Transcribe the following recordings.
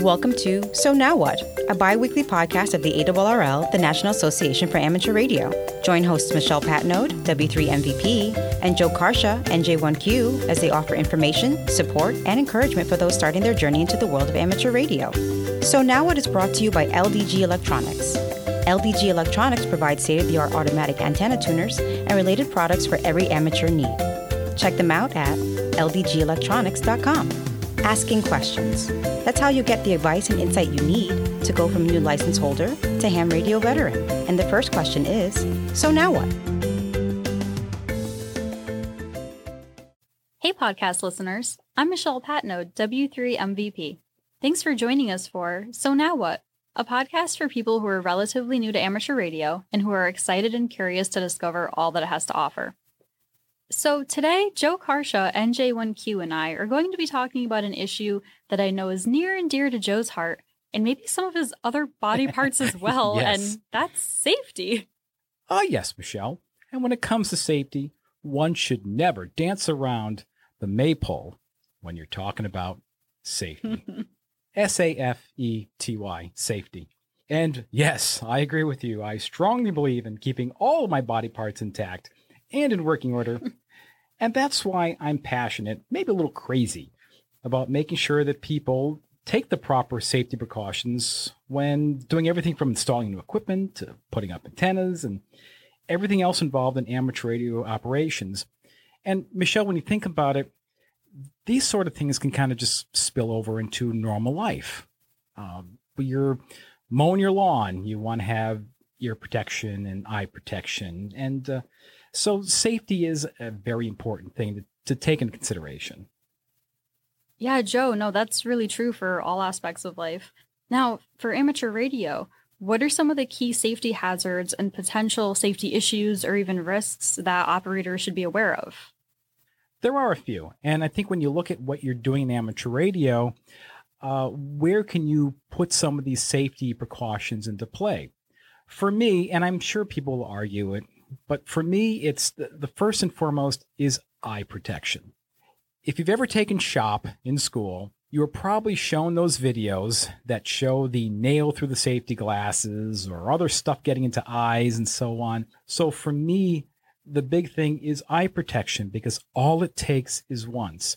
Welcome to So Now What, a bi weekly podcast of the ARRL, the National Association for Amateur Radio. Join hosts Michelle Patnode, W3MVP, and Joe Carcia, NJ1Q, as they offer information, support, and encouragement for those starting their journey into the world of amateur radio. So Now What is brought to you by LDG Electronics. LDG Electronics provides state of the art automatic antenna tuners and related products for every amateur need. Check them out at ldgelectronics.com. Asking questions. That's how you get the advice and insight you need to go from new license holder to ham radio veteran. And the first question is So now what? Hey, podcast listeners. I'm Michelle Patnode, W3MVP. Thanks for joining us for So Now What? A podcast for people who are relatively new to amateur radio and who are excited and curious to discover all that it has to offer. So, today, Joe Carcia, NJ1Q, and I are going to be talking about an issue that I know is near and dear to Joe's heart, and maybe some of his other body parts as well, Yes. and that's safety. Ah, yes, Michelle. And when it comes to safety, one should never dance around the maypole when you're talking about safety. S A F E T Y, safety. And yes, I agree with you. I strongly believe in keeping all of my body parts intact and in working order. and that's why I'm passionate, maybe a little crazy, about making sure that people take the proper safety precautions when doing everything from installing new equipment to putting up antennas and everything else involved in amateur radio operations. And Michelle, when you think about it, these sort of things can kind of just spill over into normal life. Um, you're mowing your lawn, you want to have ear protection and eye protection. And uh, so safety is a very important thing to, to take into consideration. Yeah, Joe, no, that's really true for all aspects of life. Now, for amateur radio, what are some of the key safety hazards and potential safety issues or even risks that operators should be aware of? There are a few. And I think when you look at what you're doing in amateur radio, uh, where can you put some of these safety precautions into play? For me, and I'm sure people will argue it, but for me, it's the, the first and foremost is eye protection. If you've ever taken shop in school, you were probably shown those videos that show the nail through the safety glasses or other stuff getting into eyes and so on. So for me, the big thing is eye protection because all it takes is once.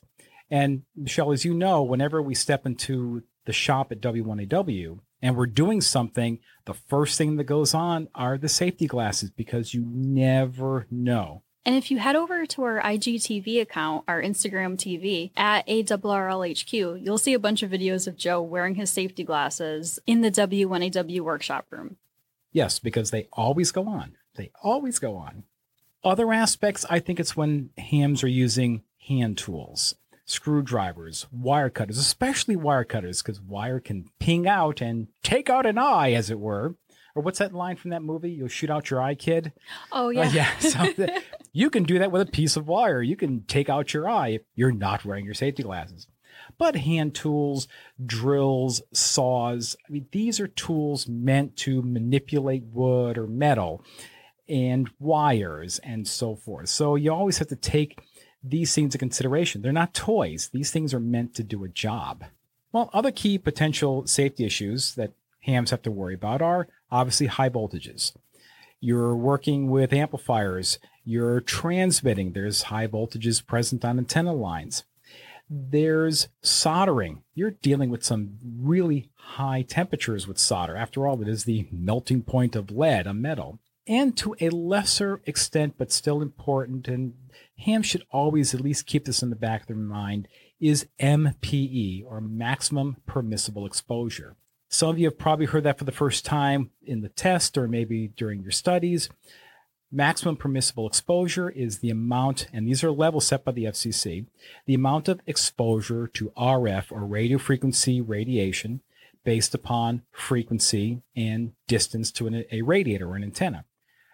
And Michelle, as you know, whenever we step into the shop at W1AW and we're doing something, the first thing that goes on are the safety glasses because you never know. And if you head over to our IGTV account, our Instagram TV at ARRLHQ, you'll see a bunch of videos of Joe wearing his safety glasses in the W1AW workshop room. Yes, because they always go on. They always go on. Other aspects, I think it's when hams are using hand tools, screwdrivers, wire cutters, especially wire cutters, because wire can ping out and take out an eye, as it were. Or what's that line from that movie? You'll shoot out your eye, kid. Oh, Uh, yeah. yeah. So you can do that with a piece of wire. You can take out your eye if you're not wearing your safety glasses. But hand tools, drills, saws, I mean, these are tools meant to manipulate wood or metal and wires and so forth. So you always have to take these things into consideration. They're not toys. These things are meant to do a job. Well, other key potential safety issues that hams have to worry about are obviously high voltages. You're working with amplifiers, you're transmitting, there's high voltages present on antenna lines. There's soldering. You're dealing with some really high temperatures with solder. After all, it is the melting point of lead, a metal. And to a lesser extent, but still important, and hams should always at least keep this in the back of their mind, is MPE, or maximum permissible exposure. Some of you have probably heard that for the first time in the test or maybe during your studies. Maximum permissible exposure is the amount, and these are levels set by the FCC, the amount of exposure to RF or radio frequency radiation based upon frequency and distance to an, a radiator or an antenna.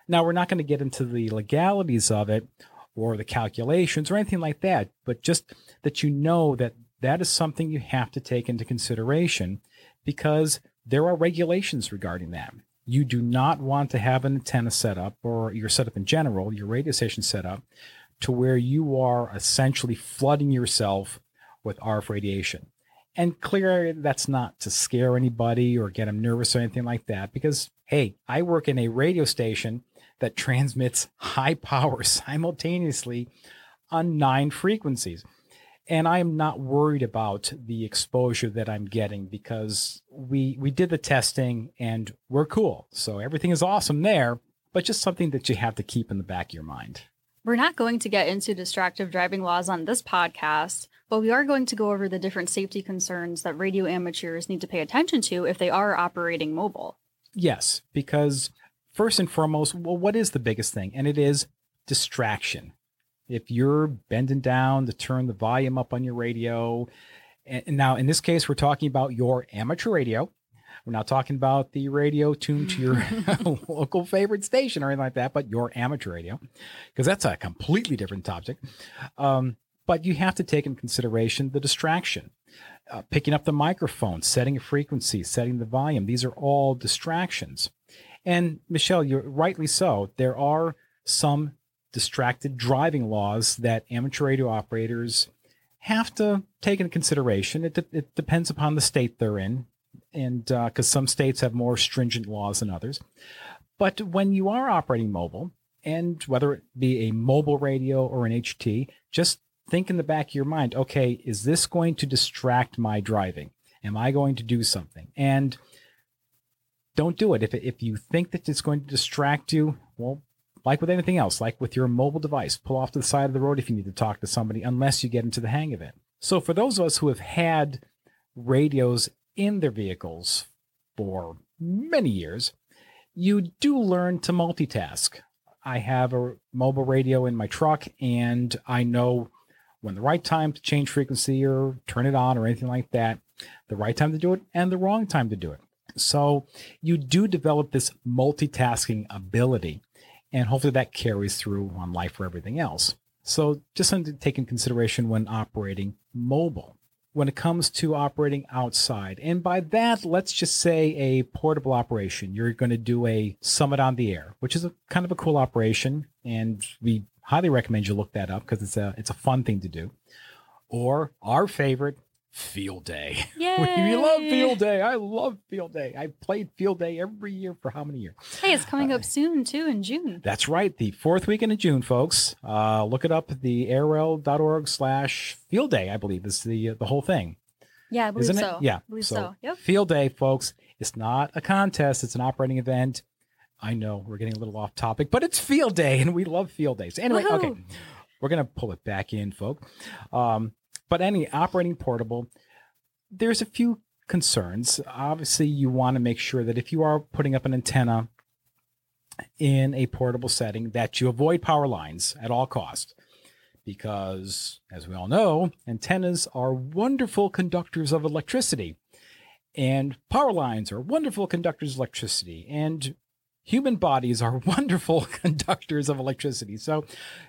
Now, we're not going to get into the legalities of it or the calculations or anything like that, but just that you know that that is something you have to take into consideration because there are regulations regarding that. You do not want to have an antenna set up or your setup in general, your radio station set up, to where you are essentially flooding yourself with RF radiation. And clearly, that's not to scare anybody or get them nervous or anything like that, because hey, I work in a radio station that transmits high power simultaneously on nine frequencies. And I am not worried about the exposure that I'm getting because we we did the testing and we're cool. So everything is awesome there, but just something that you have to keep in the back of your mind. We're not going to get into distractive driving laws on this podcast, but we are going to go over the different safety concerns that radio amateurs need to pay attention to if they are operating mobile. Yes, because first and foremost, well, what is the biggest thing? And it is distraction. If you're bending down to turn the volume up on your radio, and now in this case, we're talking about your amateur radio. We're not talking about the radio tuned to your local favorite station or anything like that, but your amateur radio, because that's a completely different topic. Um, but you have to take in consideration the distraction. Uh, picking up the microphone, setting a frequency, setting the volume. These are all distractions. And Michelle, you're rightly so. There are some distracted driving laws that amateur radio operators have to take into consideration. It, de- it depends upon the state they're in, and because uh, some states have more stringent laws than others. But when you are operating mobile, and whether it be a mobile radio or an HT, just think in the back of your mind okay, is this going to distract my driving? Am I going to do something? And don't do it. If, if you think that it's going to distract you, well, like with anything else, like with your mobile device, pull off to the side of the road if you need to talk to somebody, unless you get into the hang of it. So, for those of us who have had radios in their vehicles for many years, you do learn to multitask. I have a mobile radio in my truck, and I know when the right time to change frequency or turn it on or anything like that, the right time to do it, and the wrong time to do it. So you do develop this multitasking ability, and hopefully that carries through on life for everything else. So just something to take in consideration when operating mobile. When it comes to operating outside, and by that, let's just say a portable operation. You're going to do a summit on the air, which is a kind of a cool operation, and we highly recommend you look that up because it's a it's a fun thing to do. Or our favorite, Field Day. Yay! we love Field Day. I love Field Day. I played Field Day every year for how many years? Hey, it's coming uh, up soon too in June. That's right, the fourth weekend of June, folks. Uh, look it up. The arrl.org slash Field Day, I believe, is the the whole thing. Yeah, I believe Isn't so. it? Yeah, I believe so, so. Yep. Field Day, folks. It's not a contest. It's an operating event. I know we're getting a little off topic, but it's Field Day, and we love Field Days. Anyway, Woohoo! okay, we're gonna pull it back in, folks. Um, but any operating portable there's a few concerns. Obviously, you want to make sure that if you are putting up an antenna in a portable setting, that you avoid power lines at all costs. Because, as we all know, antennas are wonderful conductors of electricity, and power lines are wonderful conductors of electricity, and human bodies are wonderful conductors of electricity. So,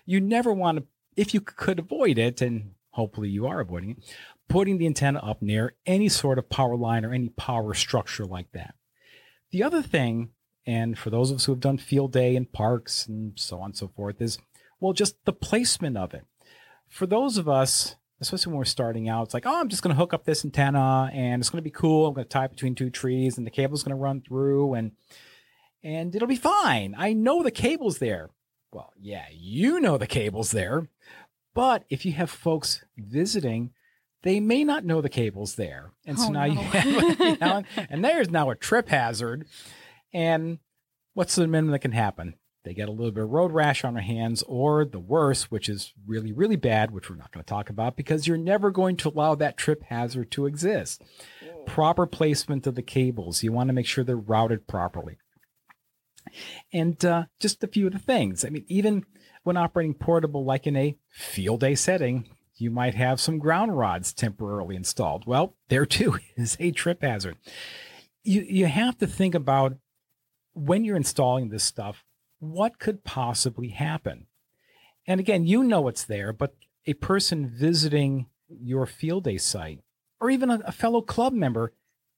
you never want to, if you could avoid it, and hopefully you are avoiding it, putting the antenna up near any sort of power line or any power structure like that. The other thing, and for those of us who have done field day in parks and so on and so forth, is well, just the placement of it. For those of us, especially when we're starting out, it's like, oh, I'm just going to hook up this antenna and it's going to be cool. I'm going to tie it between two trees and the cable's going to run through and and it'll be fine. I know the cable's there. Well, yeah, you know the cable's there. But if you have folks visiting, they may not know the cable's there. And so Oh, now you have, you know, and there's now a trip hazard. And what's the minimum that can happen? They get a little bit of road rash on their hands, or the worst, which is really, really bad, which we're not going to talk about because you're never going to allow that trip hazard to exist. Proper placement of the cables. You want to make sure they're routed properly. And uh, just a few of the things. I mean, even when operating portable, like in a field day setting, you might have some ground rods temporarily installed. Well, there too is a trip hazard. You you have to think about when you're installing this stuff, what could possibly happen? And again, you know it's there, but a person visiting your field day site or even a, a fellow club member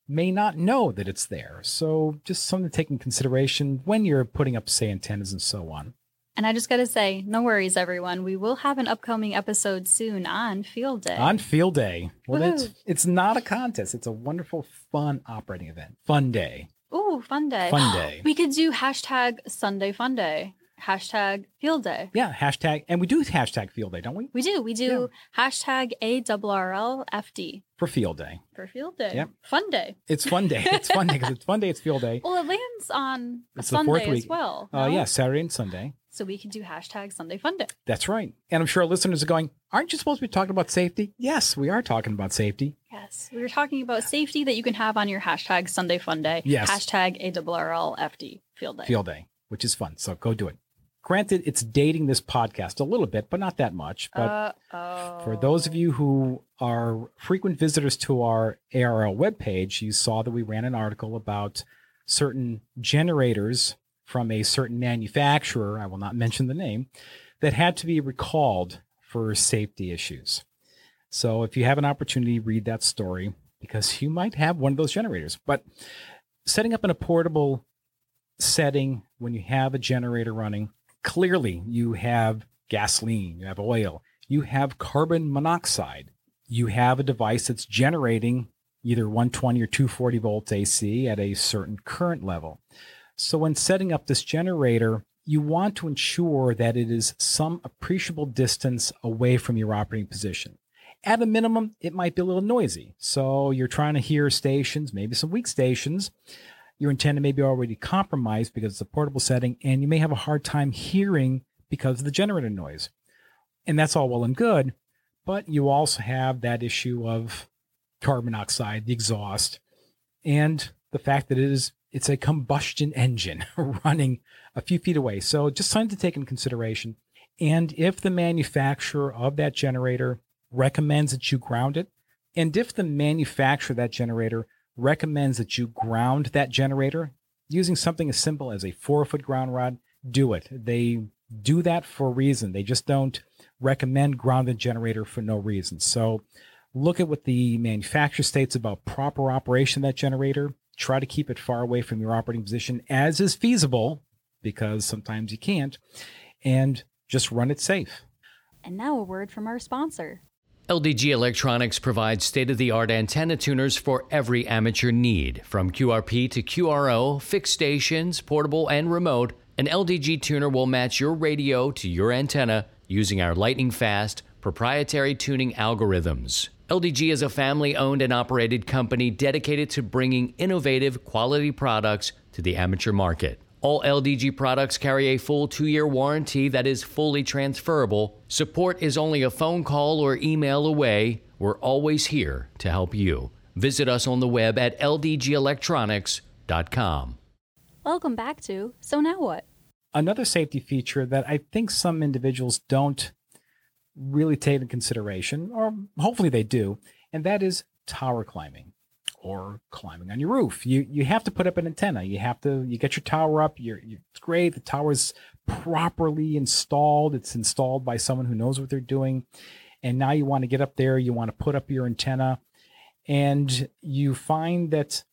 may not know that it's there. So just something to take in consideration when you're putting up, say, antennas and so on. And I just got to say, no worries, everyone. We will have an upcoming episode soon on Field Day. On Field Day. Well, it's, not a contest. It's a wonderful, fun operating event. Fun day. Ooh, fun day. Fun day. We could do hashtag Sunday Fun Day, hashtag Field Day. Yeah, hashtag. And we do hashtag Field Day, don't we? We do. We do hashtag ARRLFD For Field Day. for Field Day. Yep. Fun day. It's fun day. It's fun day because it's fun day. It's Field Day. Well, it lands on a It's the fourth Sunday as week. well. Uh, no? yeah, Saturday and Sunday. So we can do hashtag Sunday Fun Day. That's right. And I'm sure our listeners are going, aren't you supposed to be talking about safety? Yes, we are talking about safety. Yes. we are talking about safety that you can have on your hashtag Sunday Fun Day. Yes. Hashtag ARRLFD Field Day. Field Day, which is fun. So go do it. Granted, it's dating this podcast a little bit, but not that much. But Uh, oh. For those of you who are frequent visitors to our ARRL webpage, you saw that we ran an article about certain generators from a certain manufacturer, I will not mention the name, that had to be recalled for safety issues. So if you have an opportunity, read that story because you might have one of those generators. But setting up in a portable setting when you have a generator running, clearly you have gasoline, you have oil, you have carbon monoxide. You have a device that's generating either 120 or 240 volts AC at a certain current level. So, when setting up this generator, you want to ensure that it is some appreciable distance away from your operating position. At a minimum, it might be a little noisy. So, you're trying to hear stations, maybe some weak stations. Your antenna may be already compromised because it's a portable setting, and you may have a hard time hearing because of the generator noise and that's all well and good but you also have that issue of carbon monoxide the exhaust and the fact that it is it's a combustion engine running a few feet away so just something to take in consideration and if the manufacturer of that generator recommends that you ground it and if the manufacturer of that generator recommends that you ground that generator using something as simple as a four foot ground rod do it they do that for a reason they just don't recommend grounded generator for no reason. So look at what the manufacturer states about proper operation of that generator. Try to keep it far away from your operating position as is feasible, because sometimes you can't, and just run it safe. And now a word from our sponsor. LDG Electronics provides state of the art antenna tuners for every amateur need. From QRP to QRO, fixed stations, portable, and remote, an LDG tuner will match your radio to your antenna using our lightning fast proprietary tuning algorithms. LDG is a family owned and operated company dedicated to bringing innovative quality products to the amateur market. All LDG products carry a full two year warranty that is fully transferable. Support is only a phone call or email away. We're always here to help you. Visit us on the web at ldgelectronics.com. Welcome back to So Now What? Another safety feature that I think some individuals don't really take into consideration, or hopefully they do, and that is tower climbing or climbing on your roof. You you have to put up an antenna. You have to you get your tower up. You're, you it's great. The tower's properly installed. It's installed by someone who knows what they're doing. And now you want to get up there. You want to put up your antenna, and you find that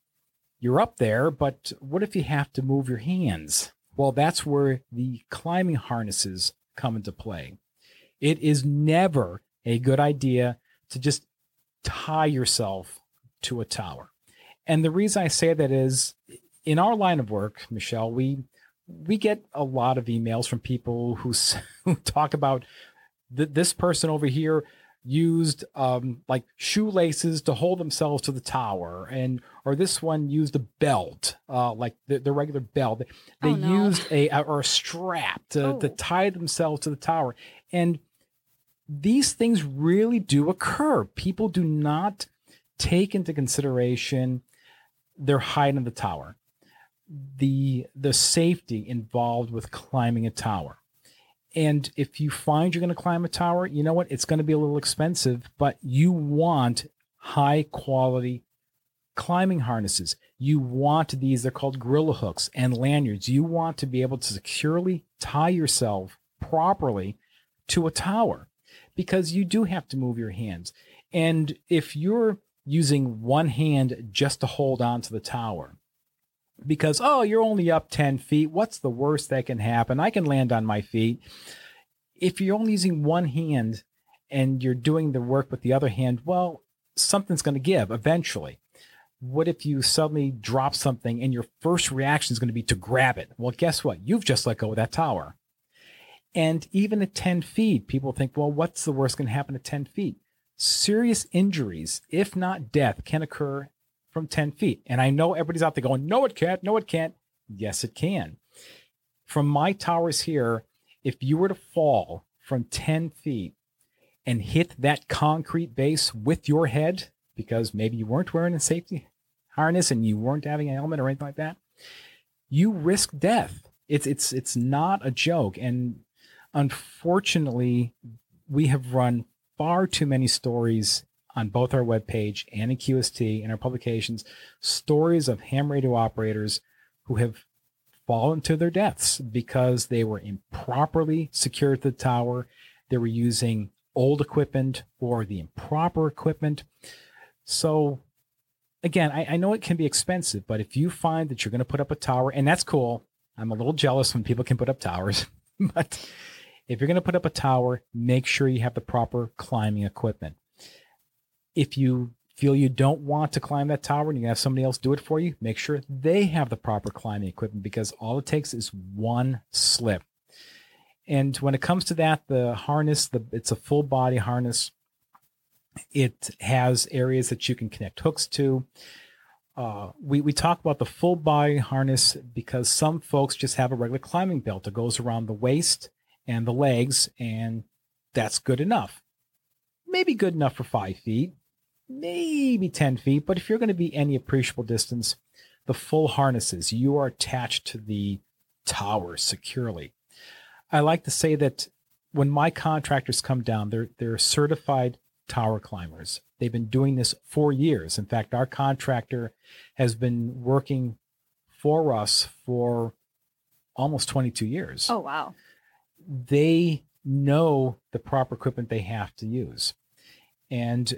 you're up there. But what if you have to move your hands? Well, that's where the climbing harnesses come into play. It is never a good idea to just tie yourself to a tower. And the reason I say that is in our line of work, Michelle, we we get a lot of emails from people who, who talk about th- this person over here used um, like shoelaces to hold themselves to the tower and or this one used a belt uh, like the, the regular belt they Oh, no. used a or a strap to, to Oh. tie themselves to the tower and these things really do occur. People do not take into consideration their height in the tower the the safety involved with climbing a tower. And if you find you're going to climb a tower you know what? It's going to be a little expensive but you want high quality climbing harnesses. You want these they're called gorilla hooks and lanyards. You want to be able to securely tie yourself properly to a tower because you do have to move your hands and if you're using one hand just to hold on to the tower because, oh, you're only up 10 feet. What's the worst that can happen? I can land on my feet. If you're only using one hand and you're doing the work with the other hand, well, something's going to give eventually. What if you suddenly drop something and your first reaction is going to be to grab it? Well, guess what? You've just let go of that tower. And even at 10 feet, people think, well, what's the worst going to happen at 10 feet? Serious injuries, if not death, can occur from 10 feet. And I know everybody's out there going, no, it can't. No, it can't. Yes, it can. From my towers here, if you were to fall from 10 feet and hit that concrete base with your head, because maybe you weren't wearing a safety harness and you weren't having a helmet or anything like that, you risk death. It's it's it's not a joke. And unfortunately, we have run far too many stories on both our webpage and in QST in our publications, stories of ham radio operators who have fallen to their deaths because they were improperly secured to the tower. They were using old equipment or the improper equipment. So, again, I, I know it can be expensive, but if you find that you're going to put up a tower, and that's cool, I'm a little jealous when people can put up towers, but if you're going to put up a tower, make sure you have the proper climbing equipment. If you feel you don't want to climb that tower and you have somebody else do it for you, make sure they have the proper climbing equipment because all it takes is one slip. And when it comes to that, the harness, the it's a full body harness. It has areas that you can connect hooks to. Uh, we, we talk about the full body harness because some folks just have a regular climbing belt that goes around the waist and the legs, and that's good enough. Maybe good enough for five feet, maybe 10 feet, but if you're going to be any appreciable distance, the full harnesses, you are attached to the tower securely. I like to say that when my contractors come down, they're they're certified tower climbers. They've been doing this for years. In fact, our contractor has been working for us for almost 22 years. Oh, wow they know the proper equipment they have to use. And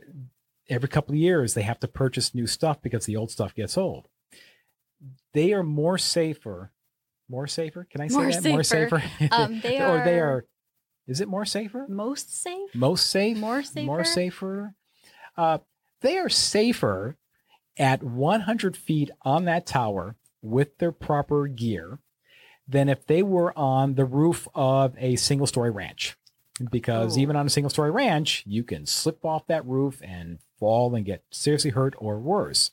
every couple of years, they have to purchase new stuff because the old stuff gets old. They are more safer. More safer? Can I say more that? Safer. More safer. Um, they are, or they are. Is it more safer? Most safe. Most safe. More safer. More safer. Uh, they are safer at 100 feet on that tower with their proper gear than if they were on the roof of a single story ranch. Because Oh. even on a single story ranch, you can slip off that roof and fall and get seriously hurt or worse.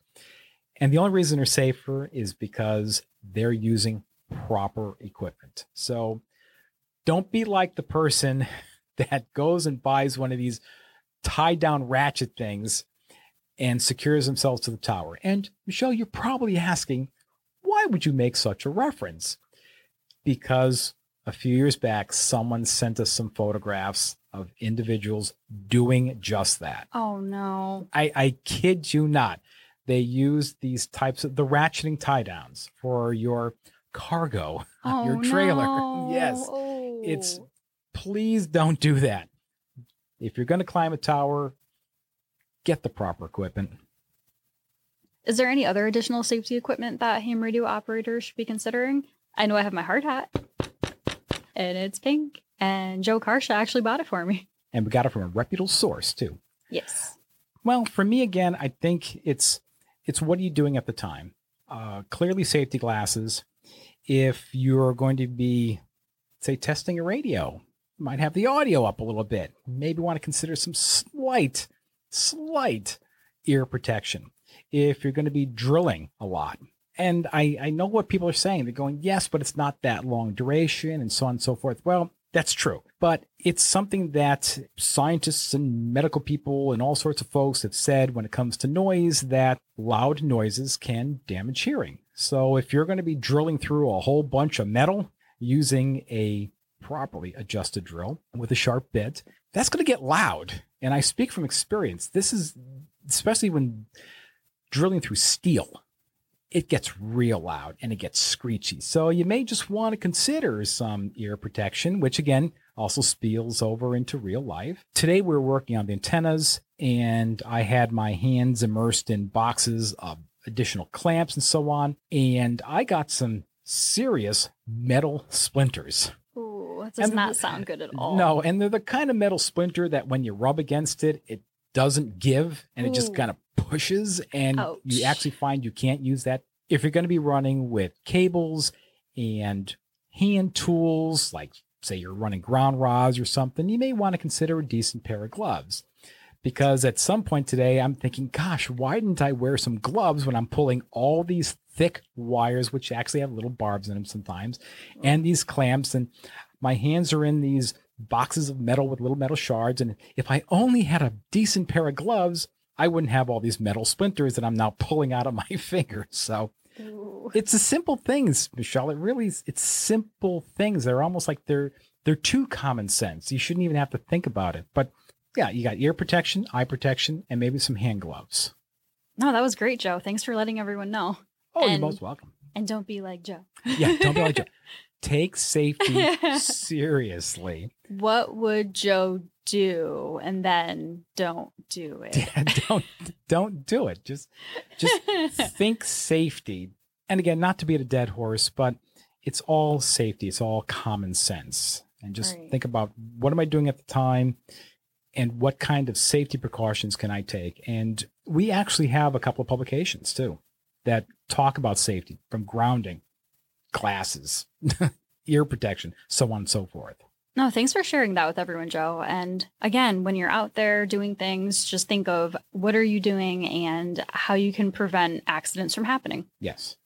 And the only reason they're safer is because they're using proper equipment. So don't be like the person that goes and buys one of these tie down ratchet things and secures themselves to the tower. And Michelle, you're probably asking, why would you make such a reference? Because a few years back, someone sent us some photographs of individuals doing just that. Oh no. I, I kid you not. They use these types of the ratcheting tie downs for your cargo, Oh your trailer. no. Yes. Oh. It's please don't do that. If you're going to climb a tower, get the proper equipment. Is there any other additional safety equipment that ham radio operators should be considering? I know I have my hard hat, and it's pink, and Joe Carcia actually bought it for me. And we got it from a reputable source too. Yes. Well, for me again, I think it's it's what are you doing at the time? Uh, clearly, safety glasses. If you're going to be, say, testing a radio, might have the audio up a little bit. Maybe want to consider some slight, slight ear protection. If you're going to be drilling a lot, and I, I know what people are saying. They're going, yes, but it's not that long duration and so on and so forth. Well, that's true. But it's something that scientists and medical people and all sorts of folks have said when it comes to noise that loud noises can damage hearing. So if you're going to be drilling through a whole bunch of metal using a properly adjusted drill with a sharp bit, that's going to get loud. And I speak from experience. This is especially when drilling through steel it gets real loud and it gets screechy. So you may just want to consider some ear protection, which again also spills over into real life. Today we're working on the antennas and I had my hands immersed in boxes of additional clamps and so on. And I got some serious metal splinters. Ooh, that does And not sound good at all. No, and they're the kind of metal splinter that when you rub against it, it doesn't give and it just kind of pushes. And you actually find you can't use that if you're going to be running with cables and hand tools, like say you're running ground rods or something, you may want to consider a decent pair of gloves. Because at some point today, I'm thinking, gosh, why didn't I wear some gloves when I'm pulling all these thick wires, which actually have little barbs in them sometimes, and these clamps, and my hands are in these boxes of metal with little metal shards. And if I only had a decent pair of gloves, I wouldn't have all these metal splinters that I'm now pulling out of my fingers. So Ooh. it's the simple things, Michelle. It really is. It's simple things. They're almost like they're they're too common sense. You shouldn't even have to think about it. But yeah, you got ear protection, eye protection, and maybe some hand gloves. No, that was great, Joe. Thanks for letting everyone know. Oh, you're most welcome. And don't be like Joe. Yeah, don't be like Joe. Take safety seriously. What would Joe do? And then don't do it. Don't don't do it. Just just think safety. And again, not to beat a dead horse, but it's all safety. It's all common sense. And just Right. think about what am I doing at the time and what kind of safety precautions can I take? And we actually have a couple of publications too that talk about safety from grounding, glasses, ear protection, so on and so forth. No, thanks for sharing that with everyone, Joe. And again, when you're out there doing things, just think of what are you doing and how you can prevent accidents from happening. Yes.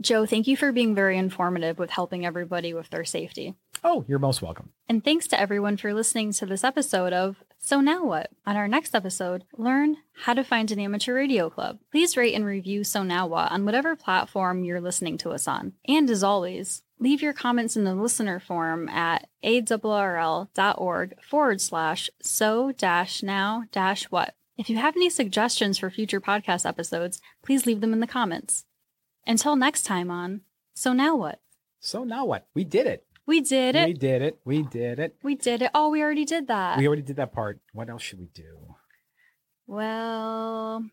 Joe, thank you for being very informative with helping everybody with their safety. Oh, you're most welcome. And thanks to everyone for listening to this episode of So Now What? On our next episode, learn how to find an amateur radio club. Please rate and review So Now What on whatever platform you're listening to us on. And as always, leave your comments in the listener forum at arrl.org forward slash so dash now dash what. If you have any suggestions for future podcast episodes, please leave them in the comments. Until next time on So Now What? So now what? We did it. We did it. We did it. We did it. We did it. Oh, we already did that. We already did that part. What else should we do? Well,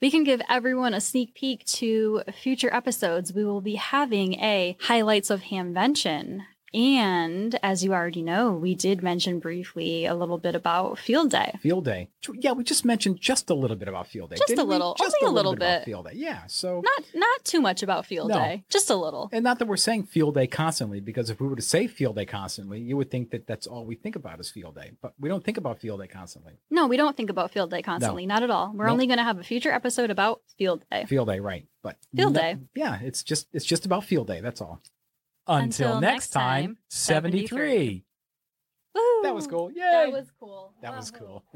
we can give everyone a sneak peek to future episodes. We will be having a highlights of Hamvention. And as you already know, we did mention briefly a little bit about Field Day. Field day. Yeah, we just mentioned just a little bit about field day. Just a little, Just only a little about bit. field day. Yeah. So, Not not too much about Field No. Day, just a little. and not that we're saying field day constantly, because if we were to say field day constantly, you would think that that's all we think about is field day. But we don't think about field day constantly. No, we don't think about Field Day constantly, not at all. We're Nope. only going to have a future episode about Field Day. Field day, right? But Field no- day. Yeah, it's just it's just about field day. That's all. Until Until, next next time, time, seventy three. Woo! That was cool. Yay! That was cool. That was cool.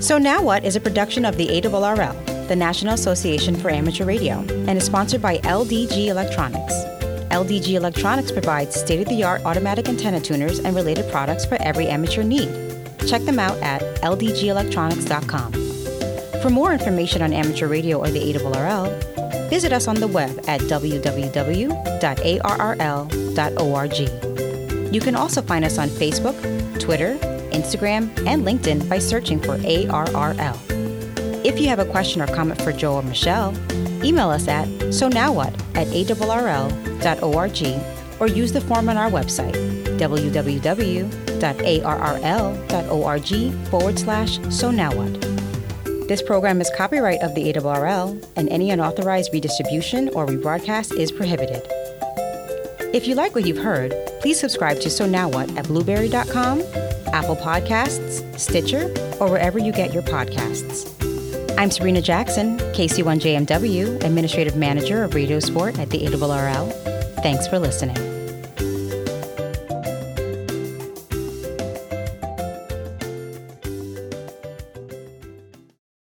So Now What is a production of the ARRL, the National Association for Amateur Radio, and is sponsored by LDG Electronics. LDG Electronics provides state of the art automatic antenna tuners and related products for every amateur need. Check them out at ldgelectronics.com. For more information on amateur radio or the ARRL, visit us on the web at www.arrl.org. You can also find us on Facebook, Twitter, Instagram, and LinkedIn by searching for ARRL. If you have a question or comment for Joe or Michelle, email us at so now what at arrl.org or use the form on our website www.arrl.org forward slash so now what. This program is copyright of the ARRL, and any unauthorized redistribution or rebroadcast is prohibited. If you like what you've heard, please subscribe to So Now What at Blubrry.com, Apple Podcasts, Stitcher, or wherever you get your podcasts. I'm Sabrina Jackson, KC1JMW, Administrative Manager of Radio Sport at the ARRL. Thanks for listening.